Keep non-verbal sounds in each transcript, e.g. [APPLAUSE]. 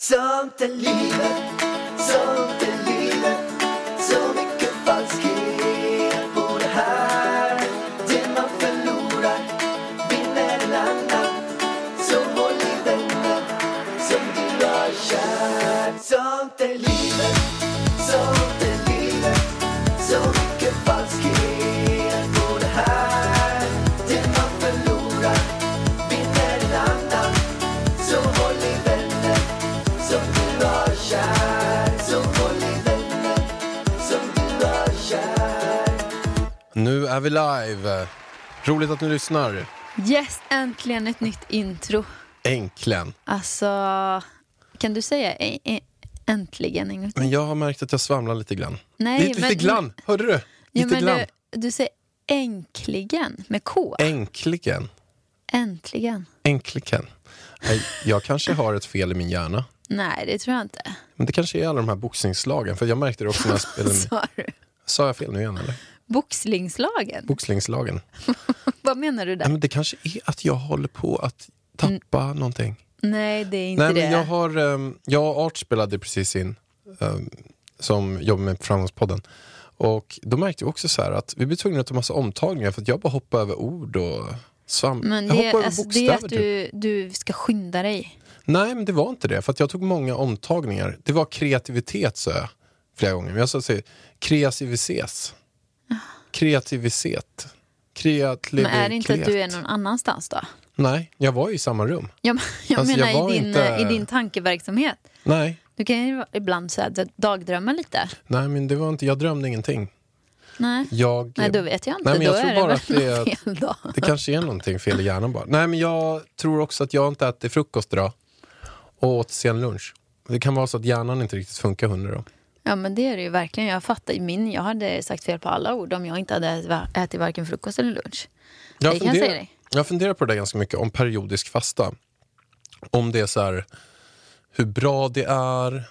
Sånt är livet, sånt Nu är vi live. Roligt att ni lyssnar. Yes, äntligen ett nytt intro. Äntligen. Alltså, kan du säga ä- ä- äntligen en gång till? Men jag har märkt att jag svamlar lite grann. Nej, lite, lite men- grann. Hörde du? Ja, Lite men grann. du, du säger äntligen med K. Äntligen. Äntligen. Äntligen. Jag kanske har ett fel i min hjärna. Nej, det tror jag inte. Men det kanske är alla de här boxningslagen. För jag märkte det också när jag [LAUGHS] spelade. Sa du? Sa jag fel nu igen eller? Boxlingslagen? Boxningslagen. [LAUGHS] Vad menar du Nej, där? men det kanske är att jag håller på att tappa någonting. Nej, det är inte Nej, det. men jag, har, um, jag och Art spelade precis in, ehm, som jobbar med Framgångspodden. Och då märkte vi också så här att vi blev tvungna att ta massa omtagningar för att jag bara hoppade över ord och svamp. Men jag det, hoppade över alltså, det är bokstäver. att typ. du, du ska skynda dig. Nej, men det var inte det. För jag tog många omtagningar. Det var kreativitet, sa jag flera gånger. Men jag sa säga Kreativitet. Kreativ... Men är det inte att du är någon annanstans då? Nej, jag var ju i samma rum. Jag, [LAUGHS] jag Alltså, menar jag i, din, inte- i din tankeverksamhet. Nej, Du kan ju ibland så här, dagdrömma lite. nej, men det var inte, jag drömde ingenting. Nej, Jag, Nej då vet jag inte. Nej, men jag då tror är det bara att det är- fel då. Det kanske är någonting fel i hjärnan bara. Nej, men jag tror också att jag inte ätit frukost idag och åt sen lunch. Det kan vara så att hjärnan inte riktigt funkar hundra då. Ja men det är det ju verkligen. Jag fattar min. Jag hade sagt fel på alla ord om jag inte hade ätit- varken frukost eller lunch. Jag Det kan jag säga dig. jag funderar på det ganska mycket, om periodisk fasta. Om det är så här, hur bra det är.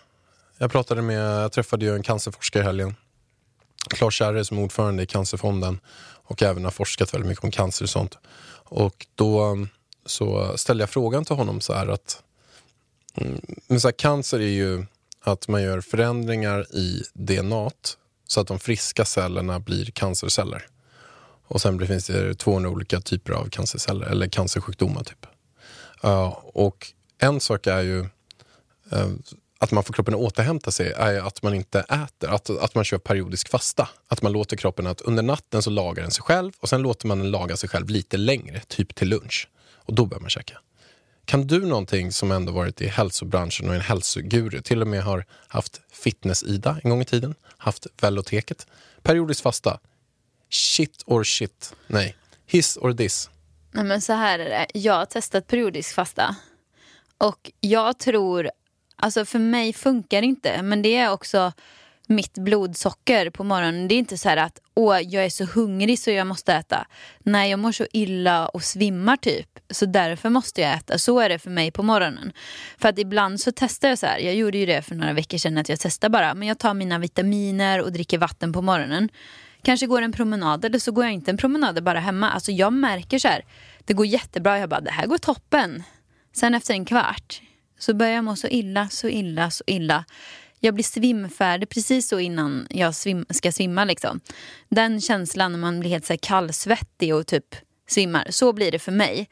Jag pratade med, jag träffade ju en cancerforskare i helgen. Claes Kärre som är ordförande i Cancerfonden och även har forskat väldigt mycket om cancer och sånt. Och då um, så ställde jag frågan till honom så här att mm, men så här, cancer är ju att man gör förändringar i DNA så att de friska cellerna blir cancerceller. Och sen finns det 200 olika typer av cancerceller, eller cancersjukdomar. Typ. Uh, och en sak är ju uh, att man får kroppen att återhämta sig, är att man inte äter, att, att man kör periodisk fasta. Att man låter kroppen att under natten så lagar den sig själv och sen låter man den laga sig själv lite längre, typ till lunch. Och då börjar man käka. Kan du någonting som ändå varit i hälsobranschen och är en hälsoguru, till och med har haft Fitness-Ida en gång i tiden, haft Velloteket, periodisk fasta, shit or shit, nej, hiss or this. Nej men så här är det. Jag har testat periodisk fasta. Och jag tror, alltså för mig funkar det inte. Men det är också mitt blodsocker på morgonen. Det är inte så här att åh, jag är så hungrig så jag måste äta. Nej, jag mår så illa och svimmar typ. Så därför måste jag äta. Så är det för mig på morgonen. För att ibland så testar jag så här. Jag gjorde ju det för några veckor sedan att jag testar bara. Men jag tar mina vitaminer och dricker vatten på morgonen. Kanske går en promenad eller så går jag inte en promenad bara hemma. Alltså jag märker så här. Det går jättebra. Jag bara, det här går toppen. Sen efter en kvart så börjar jag må så illa, så illa, så illa. Jag blir svimfärdig precis så innan jag svim, ska svimma. Liksom. Den känslan när man blir helt så här kallsvettig och typ svimmar. Så blir det för mig.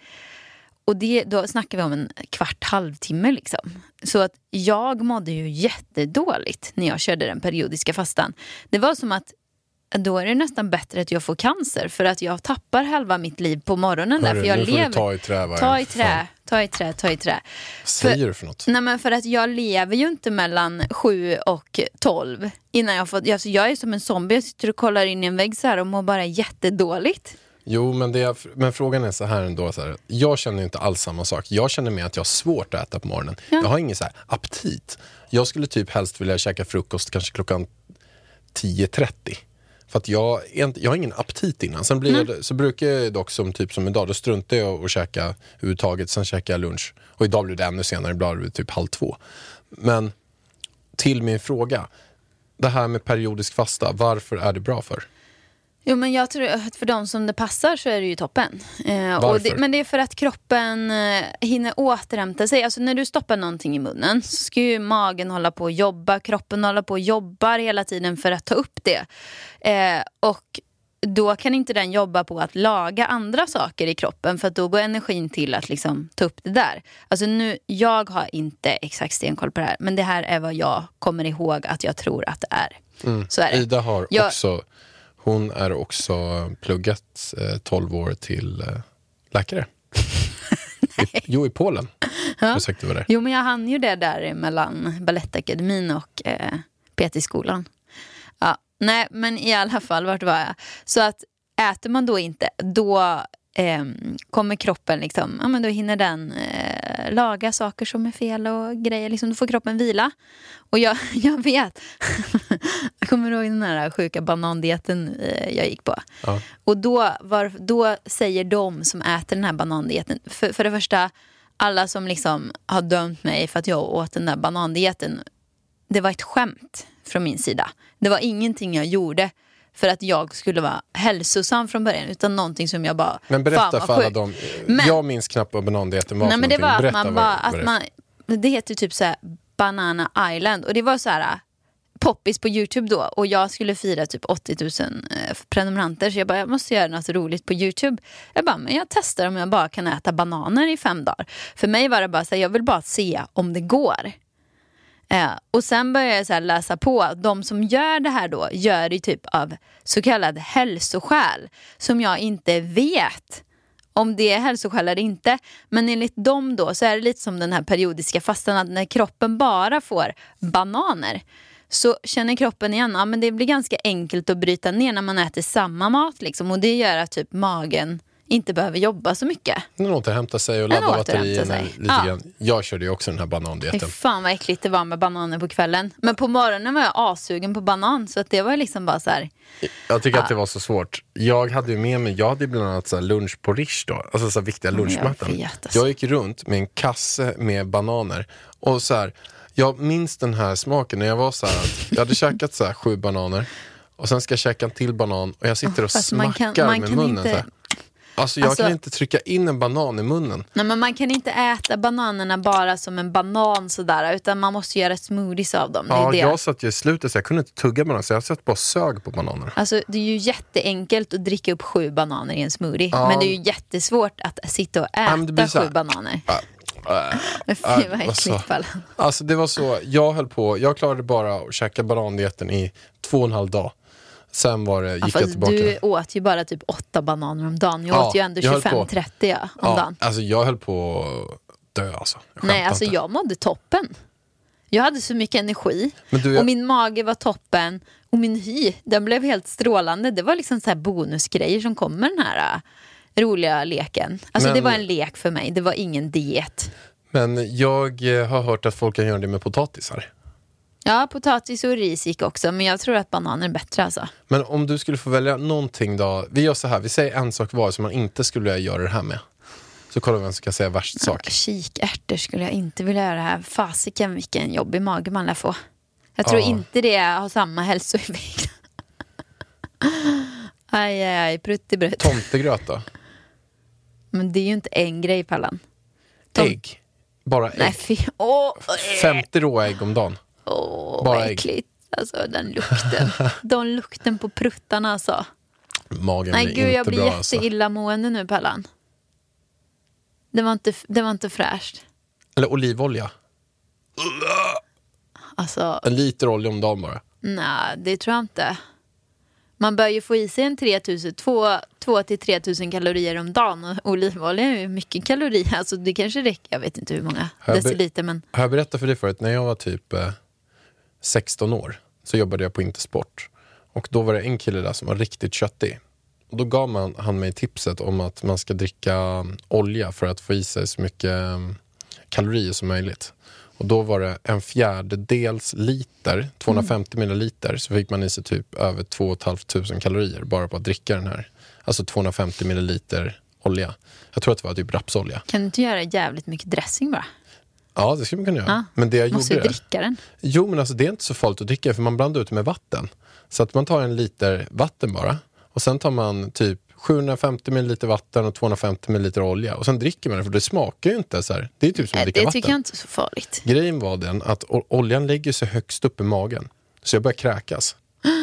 Och det, då snackar vi om en kvart, halvtimme liksom. Så att jag mådde ju jättedåligt när jag körde den periodiska fastan. Det var som att då är det nästan bättre att jag får cancer för att jag tappar halva mitt liv på morgonen där. Hörru, För jag nu får du lever... ta i trä? Ta i Fan. trä, ta i trä, ta i trä. Säger du för något? Nej men för att jag lever ju inte mellan 7 och 12 innan jag fått, alltså jag är som en zombie, jag sitter och kollar in i en vägg så här och mår bara jättedåligt. Jo, men, det men frågan är så här ändå. Så här, jag känner inte alls samma sak. Jag känner mer att jag har svårt att äta på morgonen. Jag har ingen så här aptit. Jag skulle typ helst vilja käka frukost kanske klockan 10.30. För att jag, jag har ingen aptit innan. Sen blir jag, så brukar jag dock som typ som idag, då struntar jag att käka överhuvudtaget. Sen käkar jag lunch. Och idag blir det ännu senare, ibland blir det typ halv två. Men till min fråga. Det här med periodisk fasta, varför är det bra för? Jo, men jag tror att för de som det passar så är det ju toppen. Eh, och det, men det är för att kroppen eh, hinner återhämta sig. Alltså när du stoppar någonting i munnen så ska ju magen hålla på att jobba, kroppen hålla på och jobbar hela tiden för att ta upp det. Eh, och då kan inte den jobba på att laga andra saker i kroppen för att då går energin till att liksom ta upp det där. Alltså nu, jag har inte exakt stenkoll på det här men det här är vad jag kommer ihåg att jag tror att det är. Så är det. Ida har Jag- också, hon är också pluggat eh, 12 år till eh, läkare. [LAUGHS] I, jo, i Polen. Ja. Det var det. Jo, men jag hann ju det där mellan Balettakademin och eh, PT-skolan. Ja, nej, men i alla fall, vart var jag? Så att äter man då inte, då ehm, kommer kroppen liksom, ja men då hinner den eh, laga saker som är fel och grejer, liksom, då får kroppen vila. Och jag, [LAUGHS] jag vet, jag [LAUGHS] kommer ihåg den här sjuka banandieten eh, jag gick på. Ja. Och då, var, då säger de som äter den här banandieten, för, för det första, alla som liksom har dömt mig för att jag åt den där banandieten, det var ett skämt från min sida. Det var ingenting jag gjorde för att jag skulle vara hälsosam från början, utan någonting som jag bara... Men berätta för alla sjukt. dem. Men- Jag minns knappt vad banandieten var Nej, men det var att Berätta man bara, att man, det heter typ så här Banana Island och det var så här poppis på Youtube då och jag skulle fira typ 80 000 eh, prenumeranter så jag bara, jag måste göra något roligt på Youtube. Jag bara, men jag testar om jag bara kan äta bananer i fem dagar. För mig var det bara så här, jag vill bara se om det går. Eh, och sen började jag så här läsa på, de som gör det här då gör det typ av så kallad hälsoskäl som jag inte vet om det är hälsoskäl eller inte. Men enligt dem då så är det lite som den här periodiska fastan att när kroppen bara får bananer så känner kroppen igen, ja men det blir ganska enkelt att bryta ner när man äter samma mat liksom. Och det gör att typ magen inte behöver jobba så mycket. Den återhämtar sig och laddar batterierna sig. lite Ja. grann. Jag körde ju också den här Fy banandieten. fan vad äckligt det var med bananer på kvällen. Men på morgonen var jag asugen på banan så att det var liksom bara så här. Jag tycker att det var så svårt. Jag hade ju med mig, jag hade bland annat så lunch på Rish då, alltså så viktiga men jag vet, alltså. Jag gick runt med en kasse med bananer och så här, jag minns den här smaken när jag var så här att jag hade käkat så här sju bananer och sen ska jag käka en till banan och jag sitter och man smackar kan- man med kan munnen. inte-. Alltså jag Alltså- kan inte trycka in en banan i munnen. Nej men man kan inte äta bananerna bara som en banan sådär utan man måste göra smoothies av dem. Det Ja, det. jag satt ju i slutet så jag kunde inte tugga banan så jag satt bara och sög på bananerna. Alltså, det är ju jätteenkelt att dricka upp sju bananer i en smoothie. Ja. Men det är ju jättesvårt att sitta och Ja, det äta sju bananer. Äh, Men Fy vad vad så- äckligt Pallan. Alltså det var så, jag höll på, jag klarade bara att käka banandieten i två och en halv dag. Sen var det, gick Ja, jag tillbaka. du åt ju bara typ åtta bananer om dagen. Jag Ja, åt ju ändå jag höll på. 25-30 ja, om ja, dagen. alltså jag höll på att dö alltså. Nej, alltså inte. jag mådde toppen. Jag hade så mycket energi du, jag- och min mage var toppen och min hy, den blev helt strålande. Det var liksom så här bonusgrejer som kom med den här äh, roliga leken. Alltså Men- det var en lek för mig, det var ingen diet. Men jag eh, har hört att folk kan göra det med potatisar. Ja, potatis och ris gick också, men jag tror att bananer är bättre alltså. Men om du skulle få välja någonting då, vi gör så här, vi säger en sak var som man inte skulle göra det här med. Så kollar vi vem som kan säga värst sak. Kikärtor skulle jag inte vilja göra det här. Fasiken vilken jobbig mage man lär få. Jag tror Ja. inte det har samma hälsoeffekt. [LAUGHS] aj, aj, aj, pruttibrutt. Tomtegröt då? Men det är ju inte en grej Pallan. Tom- Ägg. Bara ägg. Nej fy, åh, 50 råa ägg om dagen. Åh bara vad ägg. äckligt. Alltså den lukten. [LAUGHS] Den lukten på pruttarna alltså. Magen Nej blir gud jag inte blir bra alltså. jätteillamående nu Pallan. Det var inte, det var inte fräscht. Eller olivolja. Alltså En liter olja om dagen bara. Nej, det tror jag inte. Man bör ju få i sig en 3000, 2 till 3000 kalorier om dagen. Och olivolja är ju mycket kalorier. Alltså det kanske räcker, jag vet inte hur många jag be- deciliter. Men Har jag berättat för dig förut, när jag var typ eh, 16 år så jobbade jag på Intersport. Och då var det en kille där som var riktigt köttig. Och då gav man, han mig tipset om att man ska dricka mm, olja för att få i sig så mycket mm, kalorier som möjligt. Och då var det en fjärdedels liter, 250 milliliter, så fick man i sig typ över 2 500 kalorier bara på att dricka den här. Alltså 250 milliliter olja. Jag tror att det var typ rapsolja. kan du inte göra jävligt mycket dressing bara? Ja, det skulle man kunna göra. Ja. Men det jag Måste gjorde... dricka den. Jo, men alltså det är inte så farligt att dricka för man blandar ut det med vatten. Så att man tar en liter vatten bara Och sen tar man typ 750 ml vatten och 250 ml olja och sen dricker man det för det smakar ju inte så här. Det är typ som att dricka det vatten. tycker jag inte är så farligt. Grejen var den att oljan lägger sig högst upp i magen. Så jag börjar kräkas. [GASPS]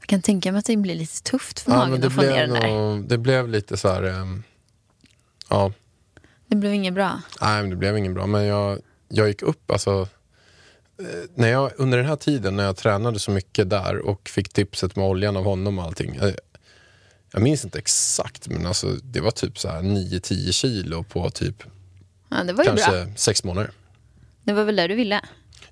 Jag kan tänka mig att det blir lite tufft för Ja, magen det, att få ner den där. det blev lite så här... ehm, ja, Det blev inget bra. nej, men det blev ingen bra. Men jag, jag gick upp, alltså... eh, När jag, under den här tiden när jag tränade så mycket där och fick tipset med oljan av honom och allting. eh, Jag minns inte exakt, men alltså, det var typ så här 9-10 kilo på typ Ja, ju bra. kanske sex månader. Det var väl det du ville.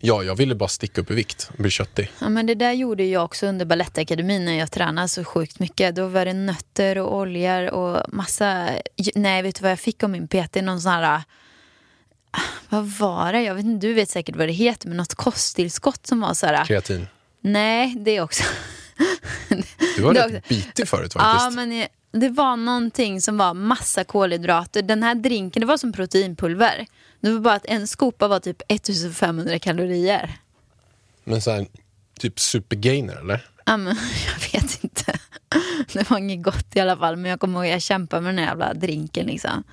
Ja, jag ville bara sticka upp i vikt och bli köttig. Ja, men det där gjorde jag också under Balettakademin när jag tränade så sjukt mycket. Då var det nötter och oljor och massa... Nej, vet du vad jag fick av min PT? Någon sån här... ah, Vad var det? Jag vet inte, du vet säkert vad det heter, men något kosttillskott som var så här... Kreatin. Nej, det också. Du var rätt bitig förut Ja, faktiskt. men eh, det var någonting som var massa kolhydrater. Den här drinken, det var som proteinpulver. Det var bara att en skopa var typ 1500 kalorier. Men så här, typ supergainer eller? Ja, men, [LAUGHS] jag vet inte. Det var inget gott i alla fall. Men jag kommer ihåg att jag kämpade med den här jävla drinken. Liksom.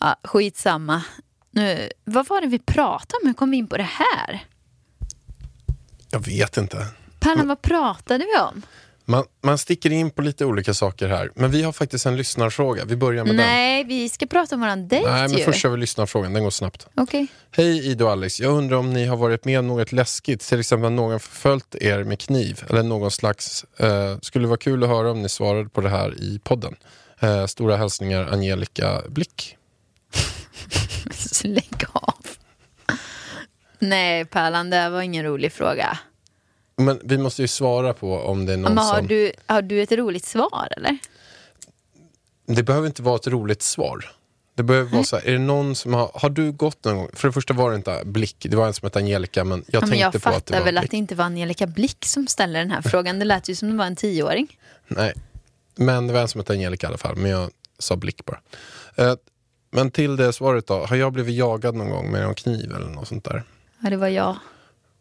Ja, skitsamma. Nu, vad var det vi pratade om? Hur kom vi in på det här? Jag vet inte. Pärlan, vad pratade vi om? Man, man sticker in på lite olika saker här. Men vi har faktiskt en lyssnarfråga. Vi börjar med Nej, vi ska prata om våran dejt den. Nej, men ju. först kör vi lyssnarfrågan. Den går snabbt. Okej. Hej Ida och Alex. Jag undrar om ni har varit med om något läskigt, till exempel någon förföljt er med kniv eller någon slags... Eh, skulle vara kul att höra om ni svarade på det här i podden. Eh, stora hälsningar Angelica Blick. [LAUGHS] Lägg av. Nej, Pärlan, det var ingen rolig fråga. Men vi måste ju svara på om det är någon Men har, som... du, har du ett roligt svar, eller? Det behöver inte vara ett roligt svar. Det behöver vara så här, är det någon som har... Har du gått någon gång? För det första var det inte Blick, det var en som hette Angelica, men jag Ja, men tänkte jag på att det fattar var väl Blick. att det inte var Angelica Blick som ställde den här [LAUGHS] frågan. Det lät ju som det var en tioåring. Nej, men det var en som hette Angelica i alla fall, men jag sa Blick bara. Eh, men till det svaret då, har jag blivit jagad någon gång med en kniv eller något sånt där? Ja, det var jag.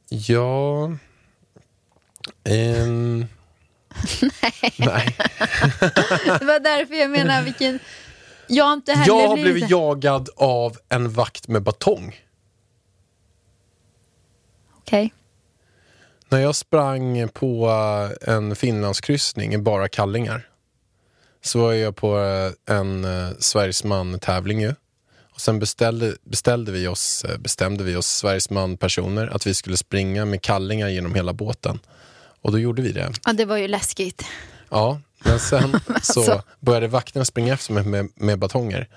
Ja... ehm, [LAUGHS] nej. [LAUGHS] Det var därför jag menar vilken... Jag har inte heller Jag har blivit... jagad av en vakt med batong. Okej. När jag sprang på eh, en Finlandskryssning i bara kallingar så var jag på eh, en uh, Sveriges man-tävling ju. Och sen beställde, beställde vi oss, eh, bestämde vi oss Sveriges man-personer att vi skulle springa med kallingar genom hela båten. Och då gjorde vi det. Ja, det var ju läskigt. Ja, men sen [LAUGHS] så Alltså. började vakterna springa efter mig med, med batonger.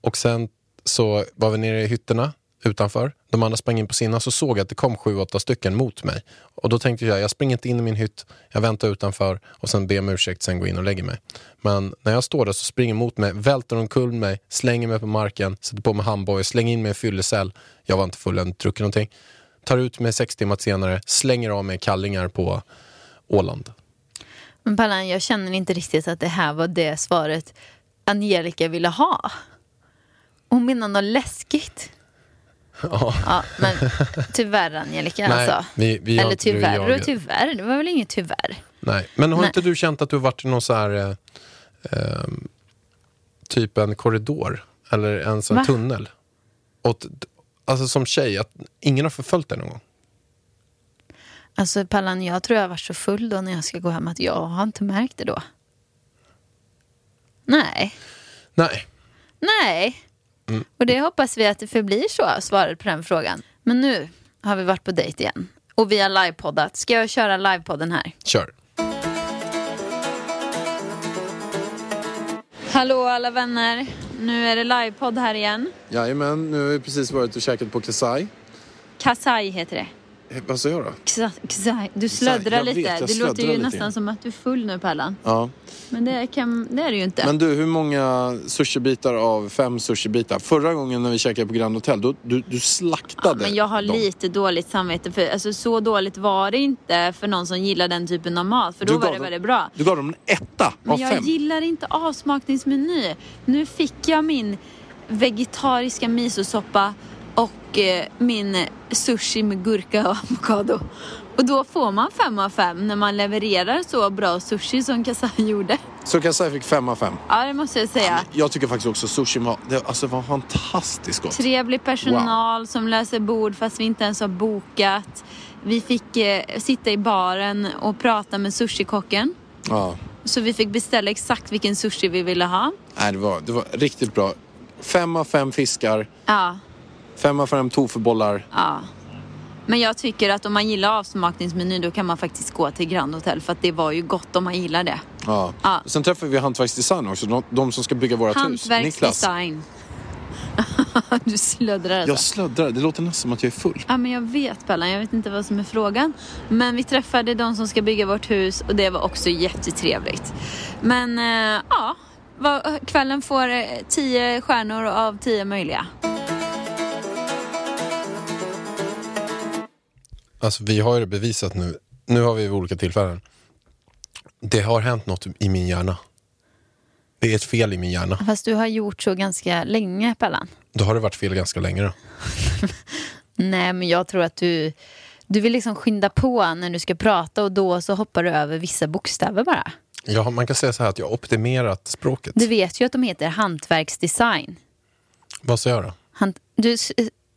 Och sen så var vi nere i hytterna utanför. De andra sprang in på sina så såg jag att det kom sju, åtta stycken mot mig. Och då tänkte jag, jag springer inte in i min hytt, jag väntar utanför och sen ber om ursäkt, sen går in och lägger mig. Men när jag står där så springer mot mig, välter omkull mig, slänger mig på marken, sätter på mig handbojor, slänger in mig i en fyllecell. Jag var inte full än, druckit någonting. Tar ut mig sex timmar senare, slänger av mig kallingar på Åland. Men Pallan, jag känner inte riktigt att det här var det svaret Angelica ville ha. Hon menar något läskigt. Ja. Ja, men tyvärr Angelica Nej, alltså. vi- vi Eller tyvärr och tyvärr. Det var väl inget tyvärr. Nej, men har Nej. inte du känt att du varit i någon så här eh, eh, typ en korridor eller en sån Va? tunnel? Och, alltså som tjej, att ingen har förföljt dig någon gång? Alltså Pallan, jag tror jag varit så full då när jag ska gå hem att jag har inte märkt det då. Nej, Nej. nej. Mm. Och det hoppas vi att det förblir så, svaret på den frågan. Men nu har vi varit på dejt igen. Och vi har livepoddat. Ska jag köra livepodden här? Kör. Hallå alla vänner. Nu är det livepodd här igen. Jajamän, nu har vi precis varit och käkat på Kasai. Kasai heter det. Eh, Vad sa jag då? Ksa- Kasai. Du slöddrar jag vet, lite. jag det låter ju lite nästan som att du är full nu Pärlan. Ja. Men det, kan, det är det ju inte. Men du, hur många sushibitar av fem sushibitar? Förra gången när vi käkade på Grand Hotel, då, du, du slaktade Men jag har dem. lite dåligt samvete för alltså, så dåligt var det inte för någon som gillar den typen av mat. För då Du var det dem- väldigt bra. Du gav dem en etta Men av jag fem. gillar inte avsmakningsmeny. Nu fick jag min vegetariska misosoppa och eh, min sushi med gurka och avokado. Och då får man fem av fem när man levererar så bra sushi som Kasai gjorde. Så Kasai fick fem av fem. Ja, det måste jag säga. Jag tycker faktiskt också sushi var, det, alltså, var fantastiskt gott. Trevlig personal som löser bord fast vi inte ens har bokat. Vi fick eh, sitta i baren och prata med sushikocken. Ja. Så vi fick beställa exakt vilken sushi vi ville ha. Nej, det, var, det var riktigt bra. Fem av fem fiskar, Ja, fem av fem tofubollar. ja. Men jag tycker att om man gillar avsmakningsmeny då kan man faktiskt gå till Grand Hotel för att det var ju gott om man gillar det. Ja. Ja. Sen träffade vi Hantverksdesign också, de, de som ska bygga vårt hus. Hantverksdesign. [LAUGHS] du slöddrar alltså. Jag slöddrar, det låter nästan som att jag är full. Ja men jag vet Bellan, jag vet inte vad som är frågan. Men vi träffade de som ska bygga vårt hus och det var också jättetrevligt. Men eh, ja, kvällen får eh, tio stjärnor av tio möjliga. Alltså vi har ju det bevisat nu. Nu har vi vid olika tillfällen. Det har hänt något i min hjärna. Det är ett fel i min hjärna. Fast du har gjort så ganska länge Bellan. Då har det varit fel ganska länge då. [LAUGHS] Nej men jag tror att du, du vill liksom skynda på när du ska prata och då så hoppar du över vissa bokstäver bara. Ja, man kan säga så här att jag har optimerat språket. Du vet ju att de heter hantverksdesign. Vad sa jag då? Hant, du,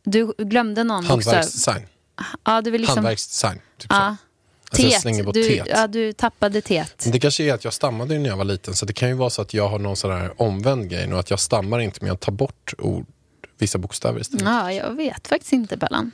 du glömde någon bokstav. Hantverksdesign. Ja, du vill liksom... Hantverksdesign. Typ. Ja. Alltså jag slänger bort du, tet. ja, du tappade tet. Det kanske är att jag stammade när jag var liten så det kan ju vara så att jag har någon sån här omvänd grej nu att jag stammar inte men jag tar bort ord, vissa bokstäver istället. Ja, jag vet faktiskt inte Bellan.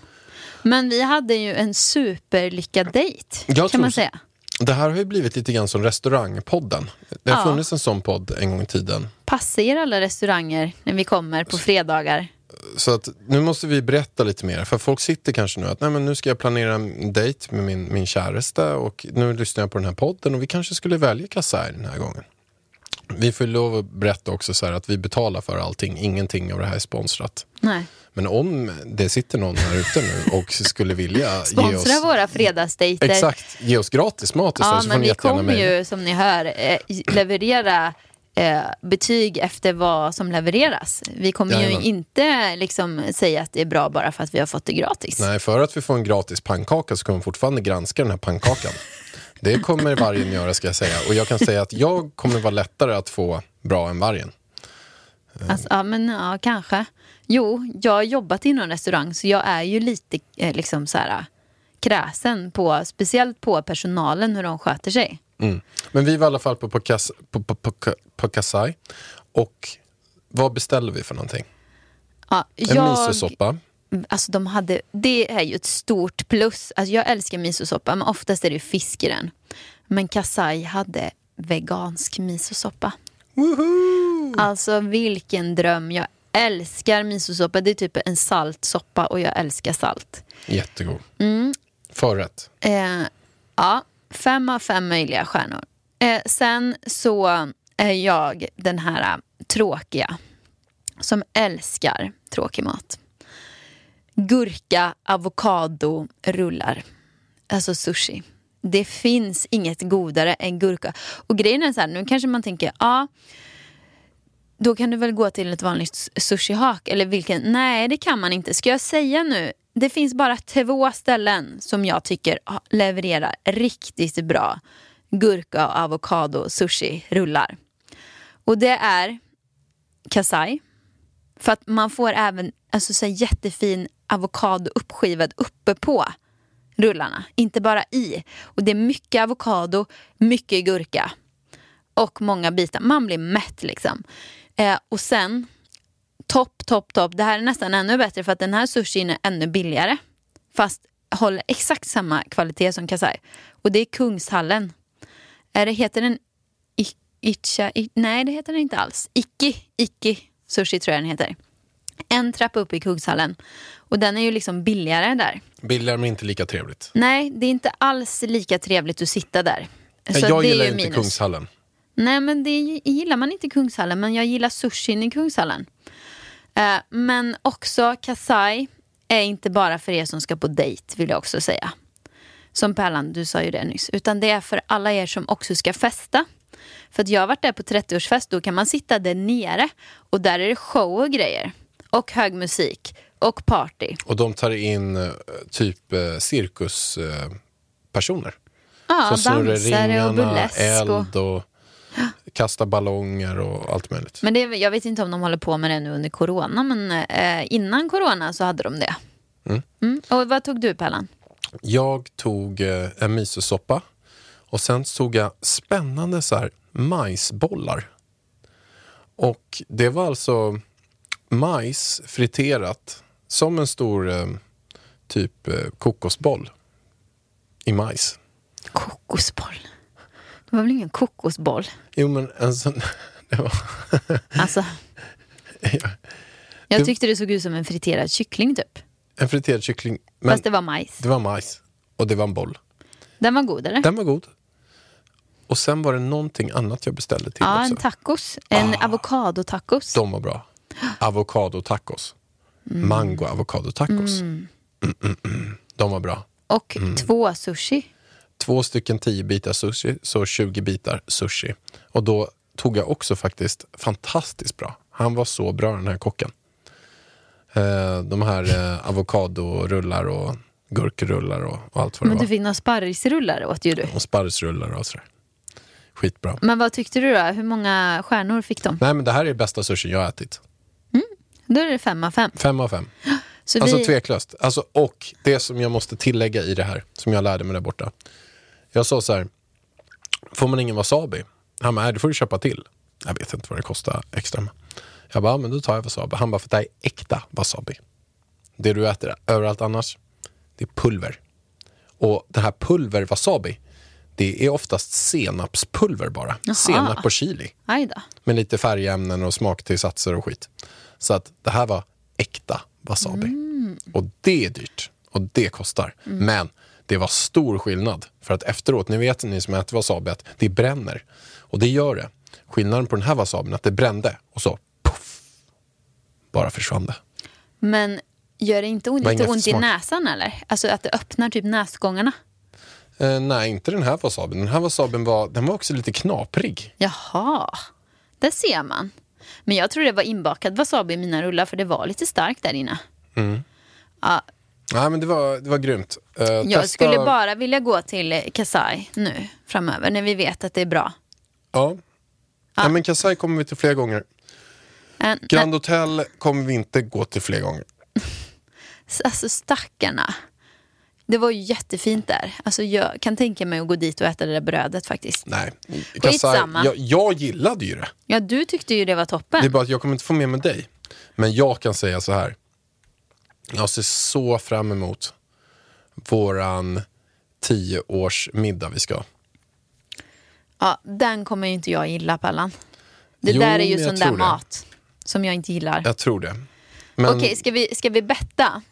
Men vi hade ju en superlyckad dejt, Jag kan man säga. Det här har ju blivit lite grann som restaurangpodden. Det har Ja. funnits en sån podd en gång i tiden. Passa er alla restauranger när vi kommer på fredagar. Så att nu måste vi berätta lite mer. För folk sitter kanske nu att Nej, men nu ska jag planera en dejt med min, min käraste och nu lyssnar jag på den här podden och vi kanske skulle välja Kasai den här gången. Vi får lov att berätta också så att vi betalar för allting. Ingenting av det här är sponsrat. Nej. Men om det sitter någon här ute nu och skulle vilja ge Sponsra oss... våra fredagsdejter. Exakt, ge oss gratis mat istället Ja, så får men ni vi kommer ju som ni hör eh, leverera eh, betyg efter vad som levereras. Vi kommer ju Jajamän. inte liksom säga att det är bra bara för att vi har fått det gratis. Nej, för att vi får en gratis pannkaka så kommer vi fortfarande granska den här pannkakan. Det kommer vargen göra ska jag säga. Och jag kan säga att jag kommer vara lättare att få bra än vargen. Alltså, ja, men ja, kanske. Jo, jag har jobbat inom restaurang så jag är ju lite eh, liksom så här, kräsen på, speciellt på personalen hur de sköter sig. Mm. Men vi var i alla fall på, på, på, på, på, på Kasai. Och vad beställde vi för någonting? Ja, En misosoppa. Alltså de hade, det är ju ett stort plus. Alltså jag älskar misosoppa men oftast är det fisk i den. Men Kasai hade vegansk misosoppa. Alltså vilken dröm. Jag älskar misosoppa. Det är typ en saltsoppa och jag älskar salt. Jättegod. Mm. Förrätt. Eh, ja, fem av fem möjliga stjärnor. Eh, sen så är jag den här eh, tråkiga som älskar tråkig mat. Gurka, avokado, rullar. Alltså sushi. Det finns inget godare än gurka. Och grejen är så här, nu kanske man tänker, ja, då kan du väl gå till ett vanligt sushihak eller vilken? Nej, det kan man inte. Ska jag säga nu? Det finns bara två ställen som jag tycker levererar riktigt bra gurka och avokado sushi rullar. Och det är Kasai. För att man får även alltså, så jättefin avokado uppskivad uppe på rullarna, inte bara i. Och det är mycket avokado, mycket gurka och många bitar. Man blir mätt liksom. Eh, och sen, topp, topp, topp. Det här är nästan ännu bättre för att den här sushin är ännu billigare. Fast håller exakt samma kvalitet som Kasai. Och det är Kungshallen. Är det, heter den I- Icha? I, nej, det heter den inte alls. Iki, Iki sushi tror jag den heter. En trappa upp i Kungshallen. Och den är ju liksom billigare där. Billigare men inte lika trevligt. Nej, det är inte alls lika trevligt att sitta där. Så jag det är gillar ju inte minus. Kungshallen. Nej, men det gillar man inte i Kungshallen, men jag gillar sushin i Kungshallen. Eh, men också Kasai är inte bara för er som ska på dejt, vill jag också säga. Som Pärlan, du sa ju det nyss. Utan det är för alla er som också ska festa. För att jag har varit där på 30-årsfest, då kan man sitta där nere och där är det show och grejer. Och hög musik och party. Och de tar in eh, typ eh, cirkus... Eh, personer. Ja, dansare och burlesk. Eld och kasta ballonger och allt möjligt. Men det, jag vet inte om de håller på med det nu under corona, men eh, innan corona så hade de det. Mm. Och vad tog du Pellan? Jag tog eh, en misosoppa och sen tog jag spännande så här majsbollar. Och det var alltså majs friterat som en stor eh, typ eh, kokosboll i majs. Kokosboll. Var väl ingen kokosboll? Jo men en sån, [LAUGHS] det var, Alltså, ja, jag tyckte det såg ut som en friterad kyckling typ. en friterad kyckling. Men Fast det var majs. det var majs och det var en boll. Den var god eller? Den var god. Och sen var det någonting annat jag beställde till ja, också. en tacos. En avokadotacos. De var bra. Avocado tacos. Mango avocado tacos. Mm. Mm, mm. De var bra. Och Mm. två sushi. Två stycken 10 bitar sushi, så 20 bitar sushi. Och då tog jag också faktiskt fantastiskt bra. Han var så bra den här kocken. Eh, de här eh, avokadorullar och gurkrullar och, och allt vad det Men du var. fick några sparrisrullar åt ju du. Och sparrisrullar och sådär. Skitbra. Men vad tyckte du då? Hur många stjärnor fick de? Nej men det här är bästa sushi jag har ätit. Då är det fem av fem. Fem av fem. Så Alltså vi... tveklöst. Alltså, och det som jag måste tillägga i det här, som jag lärde mig där borta. Jag sa så här, får man ingen wasabi? Han bara, "Nej, det får du köpa till. Jag vet inte vad det kostar extra. Jag bara, "Ja, men då tar jag wasabi. Han bara, för det här är äkta wasabi. Det du äter överallt annars, det är pulver. Och det här pulver wasabi, det är oftast senapspulver bara. Jaha. Senap och chili Aj då. med lite färgämnen och smaktillsatser och skit. Så att det här var äkta wasabi. Och det är dyrt och det kostar. Men det var stor skillnad. För att efteråt, ni vet ni som äter wasabi att det bränner. Och det gör det. Skillnaden på den här wasabin är att det brände och så puff, bara försvann det. Men gör det inte ont, lite ont i näsan eller? Alltså att det öppnar typ näsgångarna? Eh, nej, inte den här wasabin. Den här wasabin var, den var också lite knaprig. Jaha, där ser man. Men jag tror det var inbakad wasabi i mina rullar för det var lite starkt där inne. Ja, Nej, men det var, det var grymt. Eh, jag testa- skulle bara vilja gå till Kasai nu framöver när vi vet att det är bra. Ja. ja, men Kasai kommer vi till fler gånger. Äh, Grand Hotel kommer vi inte gå till fler gånger. Alltså stackarna. Det var ju jättefint där. Alltså, jag kan tänka mig att gå dit och äta det där brödet faktiskt. Nej. Skitsamma. jag, jag gillade ju det. Ja, du tyckte ju det var toppen. Det är bara att jag kommer inte få med mig dig. Men jag kan säga så här. Jag ser så fram emot våran tio års middag vi ska ha. Ja, den kommer ju inte jag gilla, Pallan. Det Jo, där är ju sån där det. mat som jag inte gillar. Jag tror det. Men, Okej, ska vi, ska vi betta?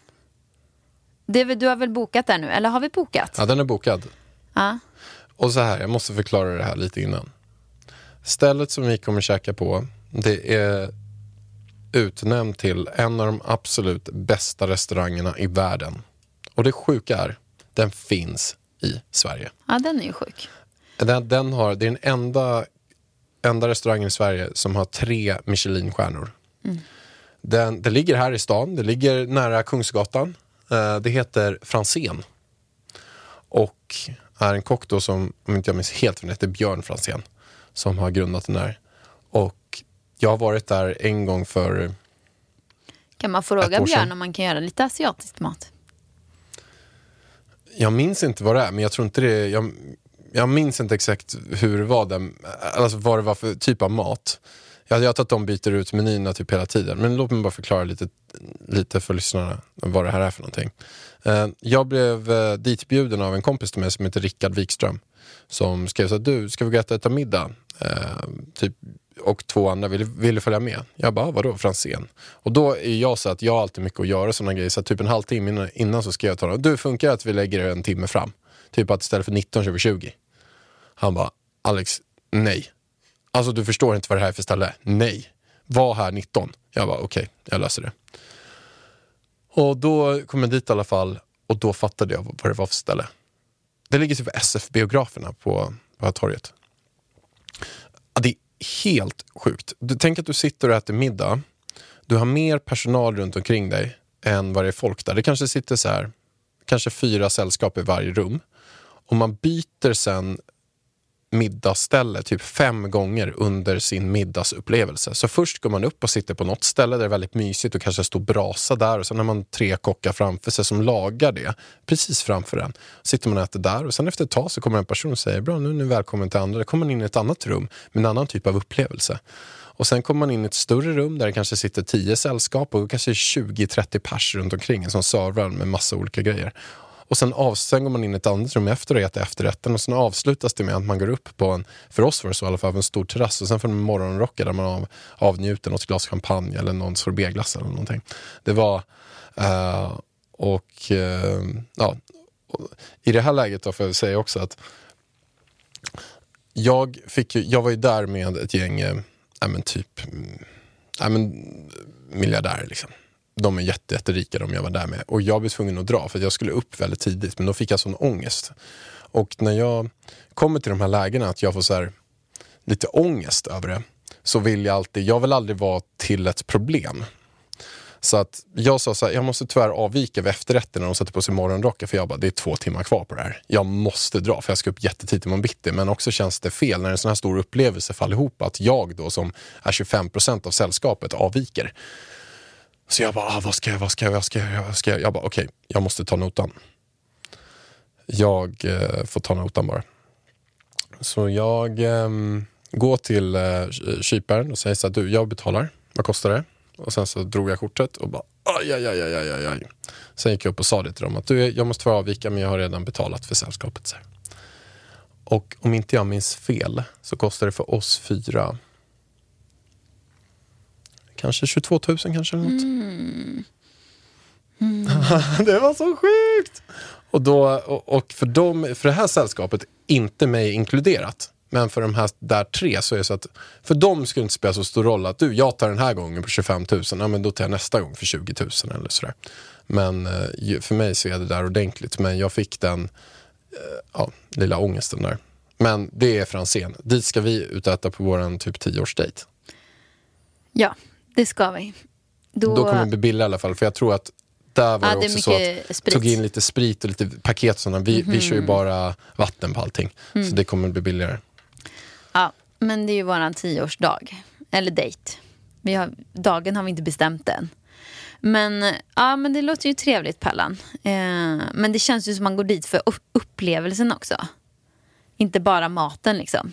Det du har väl bokat där nu, eller har vi bokat? Ja, den är bokad. Ja. Och så här, jag måste förklara det här lite innan. Stället som vi kommer käka på, det är utnämnt till en av de absolut bästa restaurangerna i världen. Och det sjuka är, den finns i Sverige. ja, den är ju sjuk. Den, den har, det är den enda, enda restaurangen i Sverige som har tre Michelinstjärnor. Den, det ligger här i stan, det ligger nära Kungsgatan. Eh, det heter Franzén. Och är en kock då som, om inte jag minns helt fel, heter Björn Franzén. Som har grundat den där. Och jag har varit där en gång för Kan man fråga. Björn om man kan göra lite asiatisk mat? Jag minns inte vad det är, men jag tror inte det jag, jag minns inte exakt hur det var, den, alltså vad det var för typ av mat. Jag hade att de byter ut menyerna typ hela tiden, men låt mig bara förklara lite, lite för lyssnarna vad det här är för någonting. Eh, Jag blev eh, ditbjuden av en kompis till mig som heter Rickard Wikström som skrev så att du, ska vi gå och äta, äta middag? Eh, typ, och två andra ville, ville följa med. Jag bara, ah, vadå Franzén? Och då är jag så att jag har alltid mycket att göra sådana grejer. Så typ en halvtimme innan, innan så skrev jag till honom, du funkar det att vi lägger en timme fram? Typ att istället för 19 kör vi 20. Han bara, Alex, nej. Alltså du förstår inte vad det här är för ställe. Nej. Var här 19. Jag bara, okej, jag löser det. Och då kom jag dit i alla fall och då fattade jag vad det var för ställe. Det ligger typ SF-biograferna på, på det här torget. Ja, det är helt sjukt. Du, tänk att du sitter och äter middag. Du har mer personal runt omkring dig än vad det är folk där. Det kanske sitter så här, kanske fyra sällskap i varje rum. Och och man byter sen middagsställe typ fem gånger under sin middagsupplevelse. Så först går man upp och sitter på något ställe där det är väldigt mysigt och kanske står brasa där och sen har man tre kockar framför sig som lagar det precis framför en. Sitter man och äter där och sen efter ett tag så kommer en person och säger bra nu är ni välkommen till andra. Då kommer man in i ett annat rum med en annan typ av upplevelse. Och sen kommer man in i ett större rum där det kanske sitter tio sällskap och kanske 20-30 pers runt omkring som servar med massa olika grejer. Och sen, av, sen går man in i ett annat rum efter och äter efterrätten och sen avslutas det med att man går upp på en, för oss var det så i alla fall, en stor terrass och sen får man morgonrocka där man av, avnjuter något glas champagne eller någon sorbetglass eller någonting. Det var, uh, och uh, ja, i det här läget då får jag säga också att jag, fick ju, jag var ju där med ett gäng, äh, ja, men typ, äh, men, miljardärer liksom de är jätte, jätterika de jag var där med. Och jag blev tvungen att dra för jag skulle upp väldigt tidigt men då fick jag sån ångest. Och när jag kommer till de här lägena att jag får så här, lite ångest över det så vill jag alltid, jag vill aldrig vara till ett problem. Så att jag sa så här, jag måste tyvärr avvika vid efterrätten när de sätter på sig morgonrocken för jag bara, det är två timmar kvar på det här. Jag måste dra för jag ska upp jättetidigt imorgon bitti. Men också känns det fel när en sån här stor upplevelse faller ihop att jag då som är 25 procent av sällskapet avviker. Så jag bara, ah, vad ska jag, vad ska jag, vad ska jag, vad ska jag? Jag bara, okej, okay, jag måste ta notan. Jag eh, får ta notan bara. Så jag eh, går till eh, kyparen och säger så här, du, jag betalar, vad kostar det? Och sen så drog jag kortet och bara, aj, aj, aj, aj, aj, aj. Sen gick jag upp och sa det till dem att du, jag måste få avvika men jag har redan betalat för sällskapet. Så här. Och om inte jag minns fel så kostar det för oss fyra kanske 22 000 kanske. Eller något. Mm. [LAUGHS] det var så sjukt! Och, då, och, för, dem, för det här sällskapet, inte mig inkluderat, men för de här där tre så är det så att för dem skulle det inte spela så stor roll att du, jag tar den här gången på 25 000, ja men då tar jag nästa gång för 20 000 eller sådär. Men eh, för mig så är det där ordentligt, men jag fick den eh, ja, lilla ångesten där. Men det är Franzén. Dit ska vi ut och äta på vår typ 10-årsdejt. Ja, det ska vi. Då, då kommer det bli billigare i alla fall. För jag tror att där var Ja, det också så att sprit. tog in lite sprit och lite paket. och Sådana. Vi, vi kör ju bara vatten på allting. Mm. Så det kommer bli billigare. Ja, men det är ju våran tioårsdag. Eller dejt. Vi har, dagen har vi inte bestämt än. Men, ja, men det låter ju trevligt Pallan. Eh, men det känns ju som man går dit för upp- upplevelsen också. Inte bara maten liksom.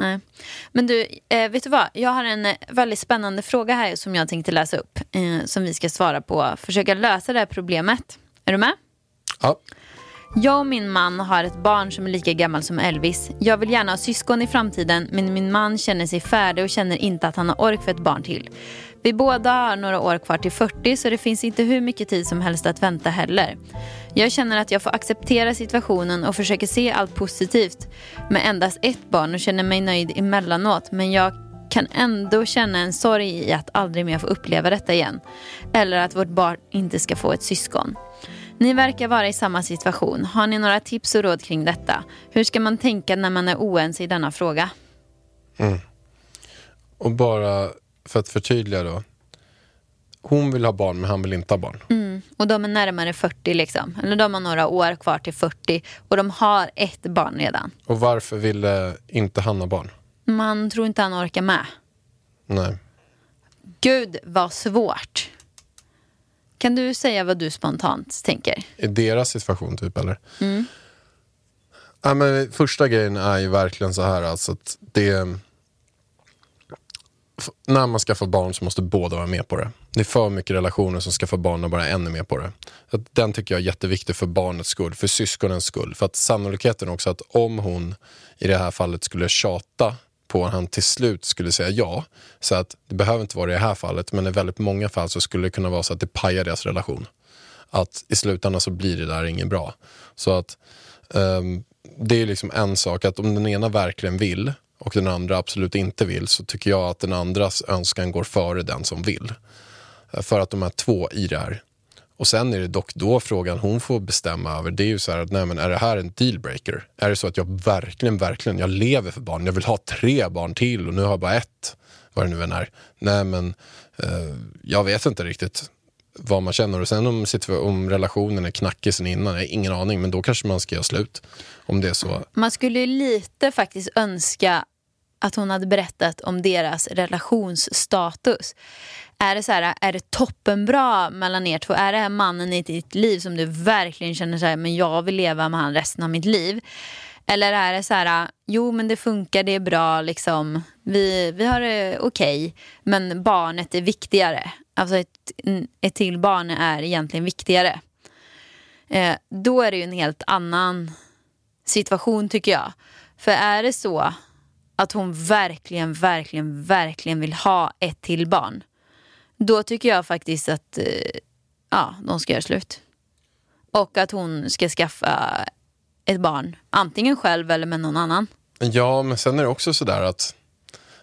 Nej. Men du, eh, vet du vad? Jag har en eh, väldigt spännande fråga här som jag tänkte läsa upp. Eh, som vi ska svara på. Försöka lösa det här problemet. Är du med? Ja. Jag och min man har ett barn som är lika gammal som Elvis. Jag vill gärna ha syskon i framtiden men min man känner sig färdig och känner inte att han har ork för ett barn till. Vi båda har några år kvar till 40 så det finns inte hur mycket tid som helst att vänta heller. Jag känner att jag får acceptera situationen och försöker se allt positivt med endast ett barn och känner mig nöjd emellanåt men jag kan ändå känna en sorg i att aldrig mer få uppleva detta igen. Eller att vårt barn inte ska få ett syskon. Ni verkar vara i samma situation. Har ni några tips och råd kring detta? Hur ska man tänka när man är oense i denna fråga? Mm. Och bara för att förtydliga då. Hon vill ha barn men han vill inte ha barn. Och de är närmare 40 liksom. Eller de har några år kvar till 40. Och de har ett barn redan. Och varför ville inte han ha barn? Man tror inte han orkar med. Nej. Gud vad svårt. Kan du säga vad du spontant tänker? I deras situation typ eller? Ja, men första grejen är ju verkligen så här alltså att det när man skaffar barn så måste båda vara med på det. Det är för mycket relationer som skaffar barn och bara en är med på det. Att den tycker jag är jätteviktig för barnets skull, för syskonens skull. För att sannolikheten också att om hon i det här fallet skulle tjata på att han till slut skulle säga ja. Så att det behöver inte vara i det här fallet, men i väldigt många fall så skulle det kunna vara så att det pajar deras relation. att i slutändan så blir det där inget bra. Så att um, det är liksom en sak att om den ena verkligen vill och den andra absolut inte vill så tycker jag att den andras önskan går före den som vill. Eh, för att de är två i det här. Och sen är det dock då frågan hon får bestämma över, det är ju så här att nej men är det här en dealbreaker? Är det så att jag verkligen, verkligen, jag lever för barn, jag vill ha tre barn till och nu har jag bara ett, vad det nu än är. Nej men eh, jag vet inte riktigt vad man känner och sen om, om relationen är knackig sen innan, jag har ingen aning, men då kanske man ska göra slut. Om det är så. Man skulle ju lite faktiskt önska att hon hade berättat om deras relationsstatus. Är det så här, är det toppenbra mellan er två? Är det här mannen i ditt liv som du verkligen känner så här, men jag vill leva med han resten av mitt liv? Eller är det så här, jo men det funkar, det är bra, liksom. vi, vi har det okej, men barnet är viktigare. Alltså ett, ett till barn är egentligen viktigare. Eh, då är det ju en helt annan situation tycker jag. För är det så att hon verkligen, verkligen, verkligen vill ha ett till barn. Då tycker jag faktiskt att eh, ja, de ska göra slut. Och att hon ska skaffa ett barn. Antingen själv eller med någon annan. Ja, men sen är det också sådär att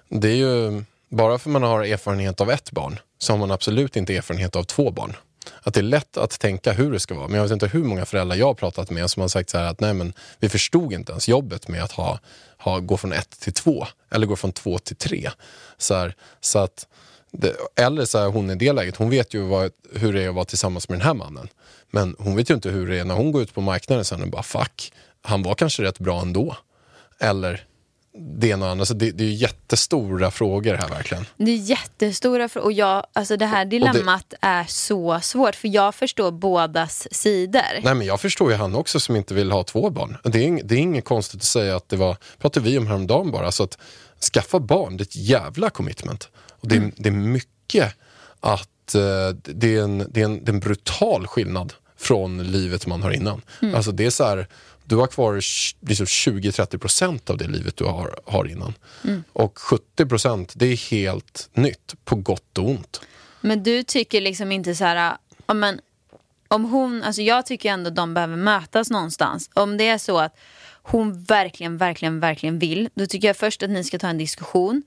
det är ju, bara för man har erfarenhet av ett barn så har man absolut inte erfarenhet av två barn. Att det är lätt att tänka hur det ska vara. Men jag vet inte hur många föräldrar jag har pratat med som har sagt så här att nej men vi förstod inte ens jobbet med att ha, ha, gå från ett till två. Eller gå från två till tre. Så, här, så att, det, eller så här, hon i det läget, hon vet ju vad, hur det är att vara tillsammans med den här mannen. Men hon vet ju inte hur det är när hon går ut på marknaden sen och bara fuck, han var kanske rätt bra ändå. Eller det ena och andra. Så det, det är jättestora frågor här verkligen. Det är jättestora frågor. Och jag, alltså det här dilemmat är så svårt. För jag förstår bådas sidor. Nej men jag förstår ju han också som inte vill ha två barn. Det är, det är inget konstigt att säga att det var, pratade vi om häromdagen bara, så att skaffa barn, det är ett jävla commitment. Och det, är, det är mycket att eh, det, är en, det, är en, det är en brutal skillnad från livet man har innan. Alltså det är så här, du har kvar liksom 20-30% av det livet du har, har innan. Och 70% det är helt nytt, på gott och ont. Men du tycker liksom inte så här, ja, men, om hon, alltså jag tycker ändå de behöver mötas någonstans. Om det är så att hon verkligen, verkligen, verkligen vill, då tycker jag först att ni ska ta en diskussion,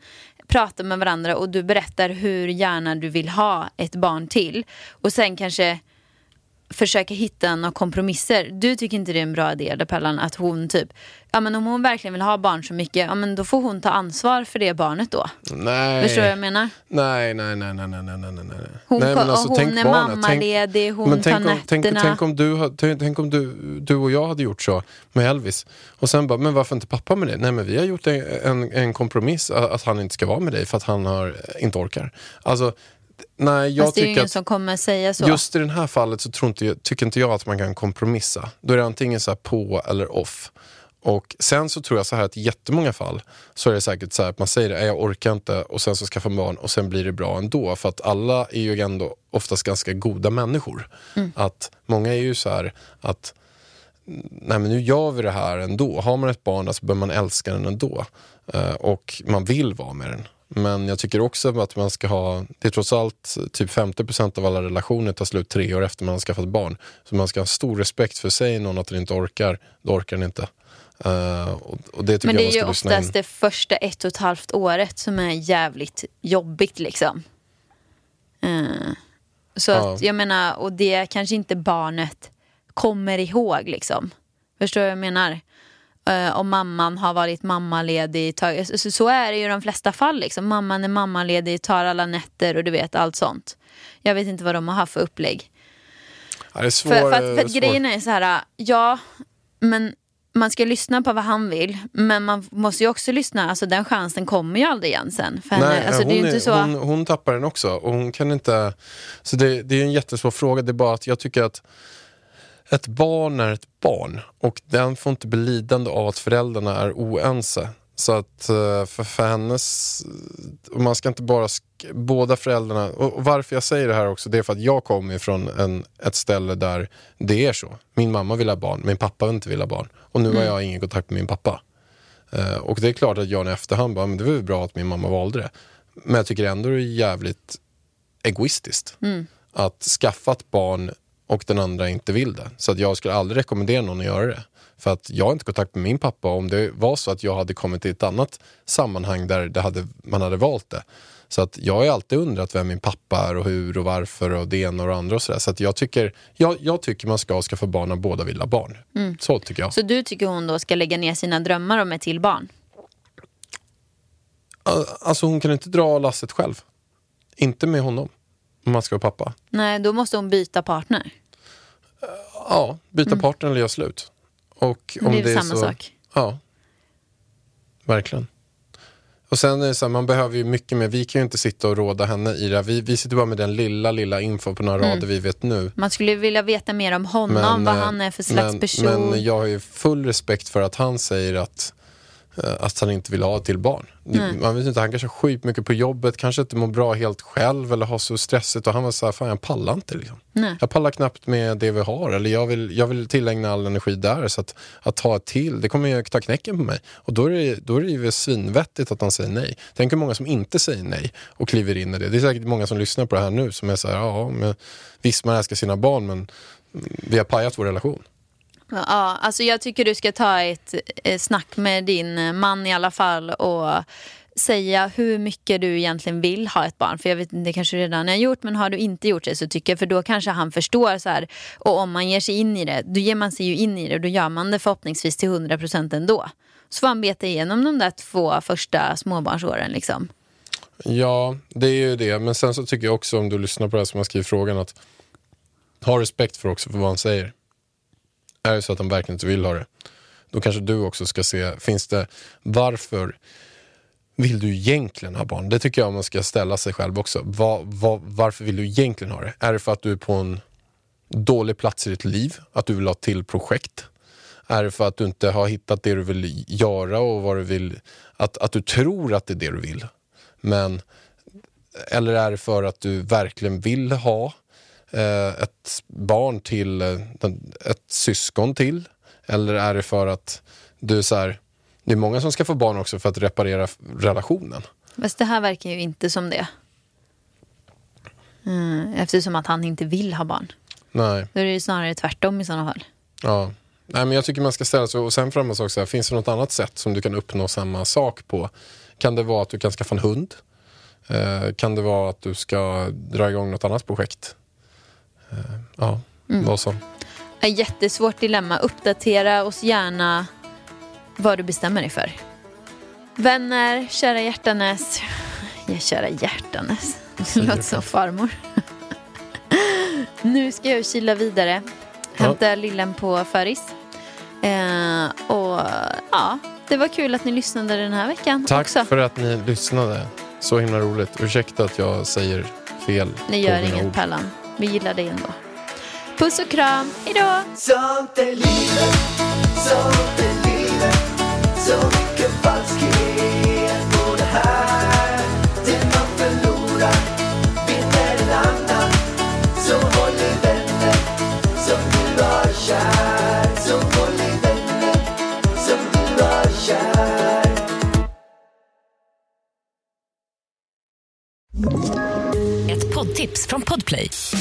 prata med varandra och du berättar hur gärna du vill ha ett barn till. Och sen kanske försöka hitta några kompromisser. Du tycker inte det är en bra idé, Pellan, att hon typ, ja men om hon verkligen vill ha barn så mycket, ja men då får hon ta ansvar för det barnet då. Nej. Förstår du vad jag menar? Nej, nej, nej, nej, nej, nej, nej. Hon nej, ko- och hon tänk är barnet. mammaledig, hon men tänk tar om, tänk, nätterna. tänk om, du, tänk, tänk om du, du och jag hade gjort så med Elvis. Och sen bara, men varför inte pappa med dig? Nej, men vi har gjort en, en, en kompromiss att att han inte ska vara med dig för att han har, inte orkar. Alltså, nej, jag Fast det är ju ingen att som kommer säga så. just i det här fallet så tror inte, tycker inte jag att man kan kompromissa. Då är det antingen så på eller off. Och sen så tror jag så här att i jättemånga fall så är det säkert så här att man säger det, jag orkar inte och sen så skaffar man barn och sen blir det bra ändå. För att alla är ju ändå oftast ganska goda människor. Att många är ju så här att nej men nu gör vi det här ändå. Har man ett barn så bör man älska den ändå. Eh, och man vill vara med den. Men jag tycker också att man ska ha, det är trots allt typ 50% av alla relationer tar slut tre år efter man har skaffat barn. Så man ska ha stor respekt för, säger någon att den inte orkar, då orkar den inte. Eh, och, det Men det jag är ju oftast det första ett och ett halvt året som är jävligt jobbigt liksom. Eh, så Ja. att jag menar, och det kanske inte barnet kommer ihåg liksom. Förstår du vad jag menar? Eh, om mamman har varit mammaledig, tar, så, så är det ju i de flesta fall. Liksom. Mamman är mammaledig, tar alla nätter och du vet allt sånt. Jag vet inte vad de har haft för upplägg. Ja, det är svår, För, för, att, för att svår. grejen är så här, ja, men man ska lyssna på vad han vill, men man måste ju också lyssna, alltså den chansen kommer ju aldrig igen sen. För henne. Nej, alltså, är så... hon, hon tappar den också. Och hon kan inte... Så det, det är en jättesvår fråga. Det är bara att jag tycker att ett barn är ett barn och den får inte bli lidande av att föräldrarna är oense. Så att eh, för, för hennes... Man ska inte bara... Båda föräldrarna... Och, varför jag säger det här också, det är för att jag kommer ifrån en, ett ställe där det är så. Min mamma vill ha barn, min pappa vill inte vill ha barn. Och nu har jag ingen kontakt med min pappa. Eh, och det är klart att jag i efterhand bara, men det var ju bra att min mamma valde det. Men jag tycker ändå det är jävligt egoistiskt. Att skaffa ett barn och den andra inte vill det. Så att jag skulle aldrig rekommendera någon att göra det. För att jag har inte kontakt med min pappa. Om det var så att jag hade kommit till ett annat sammanhang där det hade, man hade valt det. Så att jag har alltid undrat vem min pappa är och hur och varför och det ena och det andra och sådär. Så att jag tycker, jag, jag tycker man ska skaffa barn när båda vill ha barn. Så tycker jag. Så du tycker hon då ska lägga ner sina drömmar om ett till barn? Alltså hon kan inte dra lasset själv. Inte med honom. Om man ska vara pappa. Nej, då måste hon byta partner. Ja, byta partner eller göra slut. Och Men om det är väl är samma så, sak? Ja. Verkligen. Och sen är det så här, man behöver ju mycket mer. Vi kan ju inte sitta och råda henne i det här. Vi, vi sitter bara med den lilla, lilla info på några Mm. rader vi vet nu. Man skulle vilja veta mer om honom, vad eh, han är för slags men, person. Men jag har ju full respekt för att han säger att, att han inte vill ha till barn. Man vet inte, han kanske har skit mycket på jobbet, kanske inte mår bra helt själv eller har så stressigt. Och han var så här, fan jag pallar inte. Liksom. Nej. Jag pallar knappt med det vi har. Eller jag vill, jag vill tillägna all energi där. Så att, att ta till, det kommer ju ta knäcken på mig. Och då är det, då är det ju svinvettigt att han säger nej. Tänk hur många som inte säger nej och kliver in i det. Det är säkert många som lyssnar på det här nu som är så här, ja, men, visst man älskar sina barn men mm, vi har pajat vår relation. Ja, alltså jag tycker du ska ta ett eh, snack med din eh, man i alla fall och säga hur mycket du egentligen vill ha ett barn. För jag vet inte, det kanske du redan har gjort, men har du inte gjort det så tycker jag, för då kanske han förstår så här, och om man ger sig in i det, då ger man sig ju in i det och då gör man det förhoppningsvis till 100% ändå. Så får han beta igenom de där två första småbarnsåren liksom. Ja, det är ju det. Men sen så tycker jag också om du lyssnar på det här som jag skriver frågan att ha respekt för också för vad han säger. Är det så att han verkligen inte vill ha det, då kanske du också ska se, finns det, varför vill du egentligen ha barn? Det tycker jag man ska ställa sig själv också. Va, va, varför vill du egentligen ha det? Är det för att du är på en dålig plats i ditt liv? Att du vill ha ett till projekt? Är det för att du inte har hittat det du vill göra och vad du vill, att, att du tror att det är det du vill? Men, eller är det för att du verkligen vill ha ett barn till, eh, ett syskon till? Eller är det för att du så här, det är många som ska få barn också för att reparera relationen. Fast det här verkar ju inte som det. Mm, eftersom att han inte vill ha barn. Nej, Då är det ju snarare tvärtom i sådana fall. ja. Nej, men jag tycker man ska ställa sig och sen framåt också, finns det något annat sätt som du kan uppnå samma sak på? Kan det vara att du kan skaffa en hund? Eh, kan det vara att du ska dra igång något annat projekt? Eh, ja, vad som. Ett jättesvårt dilemma. Uppdatera oss gärna vad du bestämmer dig för. Vänner, kära hjärtanes. Ja, kära hjärtanes. Det låter som farmor. nu ska jag kila vidare. Hämta lillen på föris. Eh, och ja, det var kul att ni lyssnade den här veckan Tack också. för att ni lyssnade. Så himla roligt. Ursäkta att jag säger fel. Ni gör inget ord. Vi gillar dig ändå. Puss och kram. Hejdå! Sånt är livet, sånt är livet Så mycket falskhet på det här Det man förlorar vinner en annan Så håll i vänner som du har kär Så håll i vänner som du har kär Ett poddtips från Podplay.